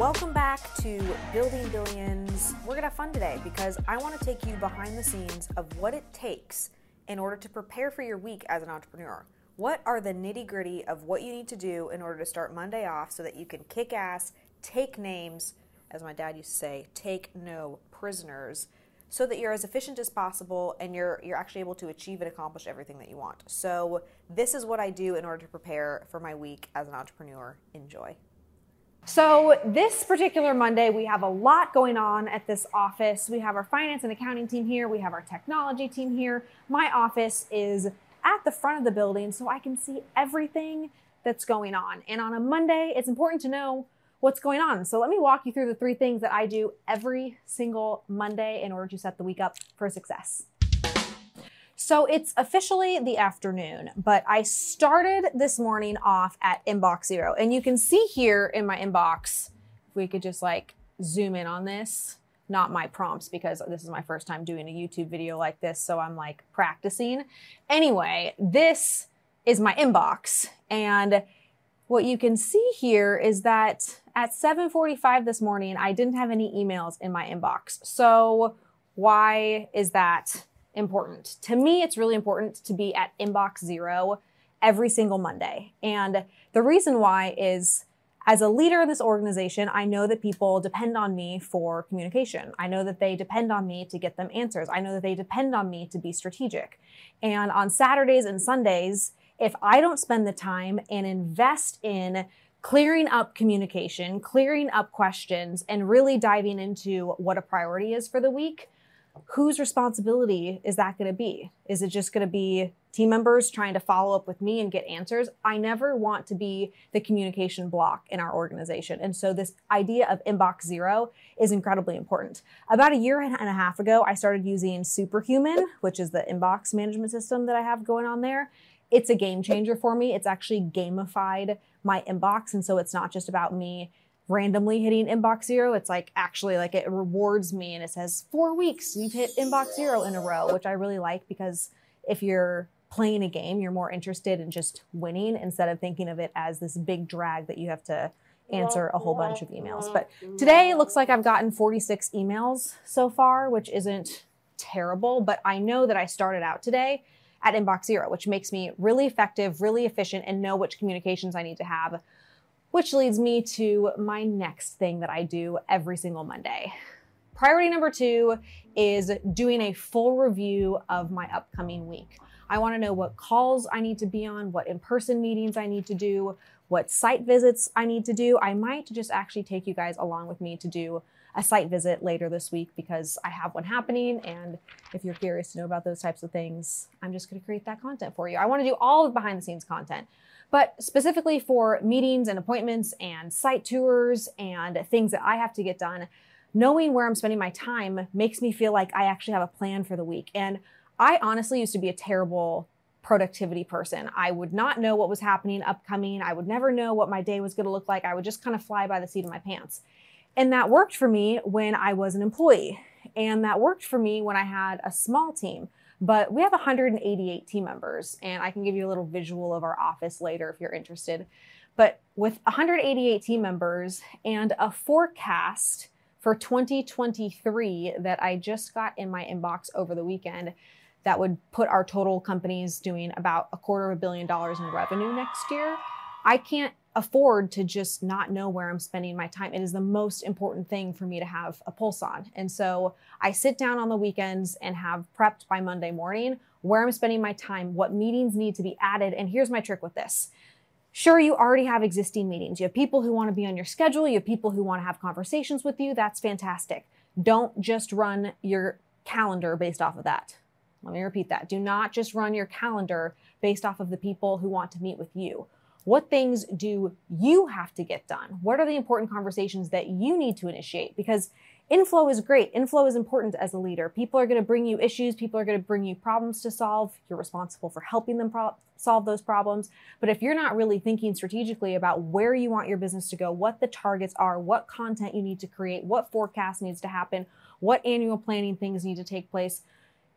Welcome back to Building Billions. We're going to have fun today because I want to take you behind the scenes of what it takes in order to prepare for your week as an entrepreneur. What are the nitty gritty of what you need to do in order to start Monday off so that you can kick ass, take names, as my dad used to say, take no prisoners, so that you're as efficient as possible and you're you're actually able to achieve and accomplish everything that you want. So this is what I do in order to prepare for my week as an entrepreneur. Enjoy. So, this particular Monday, we have a lot going on at this office. We have our finance and accounting team here, we have our technology team here. My office is at the front of the building, so I can see everything that's going on. And on a Monday, it's important to know what's going on. So, let me walk you through the three things that I do every single Monday in order to set the week up for success. So it's officially the afternoon, but I started this morning off at inbox zero. And you can see here in my inbox, if we could just like zoom in on this, not my prompts because this is my first time doing a YouTube video like this. So I'm like practicing. Anyway, this is my inbox. And what you can see here is that at 7:45 this morning, I didn't have any emails in my inbox. So why is that? Important. To me, it's really important to be at inbox zero every single Monday. And the reason why is as a leader in this organization, I know that people depend on me for communication. I know that they depend on me to get them answers. I know that they depend on me to be strategic. And on Saturdays and Sundays, if I don't spend the time and invest in clearing up communication, clearing up questions, and really diving into what a priority is for the week, whose responsibility is that going to be? Is it just going to be team members trying to follow up with me and get answers? I never want to be the communication block in our organization. And so this idea of inbox zero is incredibly important. About a year and a half ago, I started using Superhuman, which is the inbox management system that I have going on there. It's a game changer for me. It's actually gamified my inbox. And so it's not just about me randomly hitting inbox zero. It's like actually like it rewards me and it says four weeks you've hit inbox zero in a row, which I really like because if you're playing a game, you're more interested in just winning instead of thinking of it as this big drag that you have to answer a whole bunch of emails. But today it looks like I've gotten 46 emails so far, which isn't terrible, but I know that I started out today at inbox zero, which makes me really effective, really efficient, and know which communications I need to have which leads me to my next thing that I do every single Monday. Priority number two is doing a full review of my upcoming week. I want to know what calls I need to be on, what in person meetings I need to do, what site visits I need to do. I might just actually take you guys along with me to do a site visit later this week because I have one happening. And if you're curious to know about those types of things, I'm just going to create that content for you. I want to do all the behind the scenes content. But specifically for meetings and appointments and site tours and things that I have to get done, knowing where I'm spending my time makes me feel like I actually have a plan for the week. And I honestly used to be a terrible productivity person. I would not know what was happening upcoming. I would never know what my day was going to look like. I would just kind of fly by the seat of my pants. And that worked for me when I was an employee. And that worked for me when I had a small team. But we have 188 team members, and I can give you a little visual of our office later if you're interested. But with 188 team members and a forecast for 2023 that I just got in my inbox over the weekend, that would put our total companies doing about a quarter of a billion dollars in revenue next year. I can't afford to just not know where I'm spending my time. It is the most important thing for me to have a pulse on. And so I sit down on the weekends and have prepped by Monday morning where I'm spending my time, what meetings need to be added. And here's my trick with this. Sure, you already have existing meetings. You have people who want to be on your schedule. You have people who want to have conversations with you. That's fantastic. Don't just run your calendar based off of that. Let me repeat that. Do not just run your calendar based off of the people who want to meet with you what things do you have to get done? What are the important conversations that you need to initiate? Because inflow is great. Inflow is important as a leader. People are going to bring you issues. People are going to bring you problems to solve. You're responsible for helping them pro- solve those problems. But if you're not really thinking strategically about where you want your business to go, what the targets are, what content you need to create, what forecast needs to happen, what annual planning things need to take place,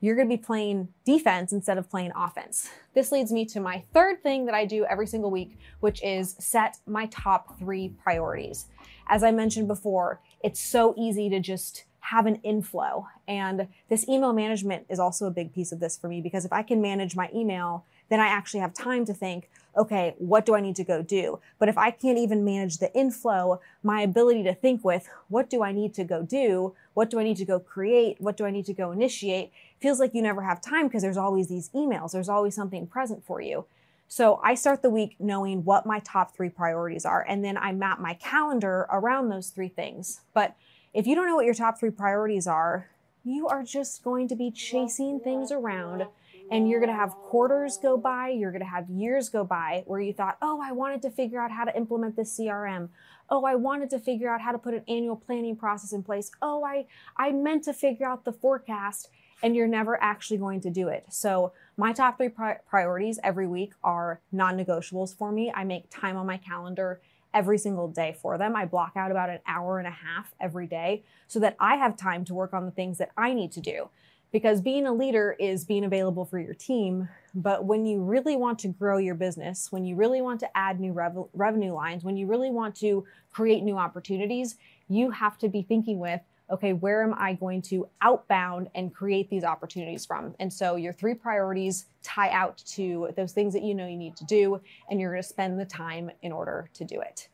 you're going to be playing defense instead of playing offense. This leads me to my third thing that I do every single week, which is set my top three priorities. As I mentioned before, it's so easy to just have an inflow. And this email management is also a big piece of this for me because if I can manage my email, then I actually have time to think, okay, what do I need to go do? But if I can't even manage the inflow, my ability to think with what do I need to go do? What do I need to go create? What do I need to go initiate? Feels like you never have time because there's always these emails. There's always something present for you. So I start the week knowing what my top three priorities are, and then I map my calendar around those three things. But if you don't know what your top three priorities are, you are just going to be chasing things around and you're going to have quarters go by, you're going to have years go by where you thought, oh, I wanted to figure out how to implement this CRM. Oh, I wanted to figure out how to put an annual planning process in place. Oh, I, I meant to figure out the forecast, and you're never actually going to do it. So, my top three pri- priorities every week are non negotiables for me. I make time on my calendar every single day for them. I block out about an hour and a half every day so that I have time to work on the things that I need to do because being a leader is being available for your team. But when you really want to grow your business, when you really want to add new rev- revenue lines, when you really want to create new opportunities, you have to be thinking with, okay, where am I going to outbound and create these opportunities from? And so your three priorities tie out to those things that you know you need to do, and you're going to spend the time in order to do it.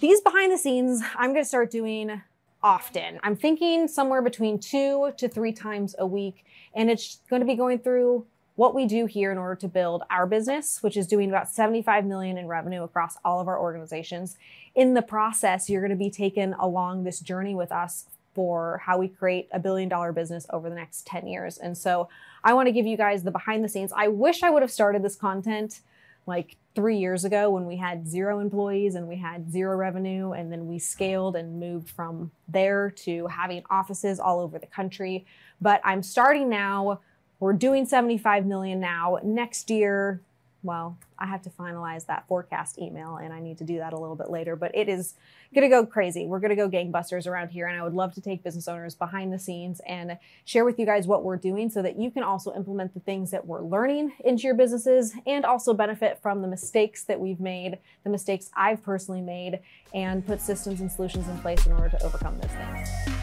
These behind the scenes, I'm going to start doing often. I'm thinking somewhere between two to three times a week, and it's going to be going through what we do here in order to build our business, which is doing about 75 million in revenue across all of our organizations. In the process, you're going to be taken along this journey with us for how we create a billion dollar business over the next 10 years. And so I want to give you guys the behind the scenes. I wish I would have started this content like three years ago when we had zero employees and we had zero revenue. And then we scaled and moved from there to having offices all over the country. But I'm starting now. We're doing 75 million now. Next year, well, I have to finalize that forecast email and I need to do that a little bit later, but it is going to go crazy. We're going to go gangbusters around here. And I would love to take business owners behind the scenes and share with you guys what we're doing so that you can also implement the things that we're learning into your businesses and also benefit from the mistakes that we've made, the mistakes I've personally made, and put systems and solutions in place in order to overcome those things.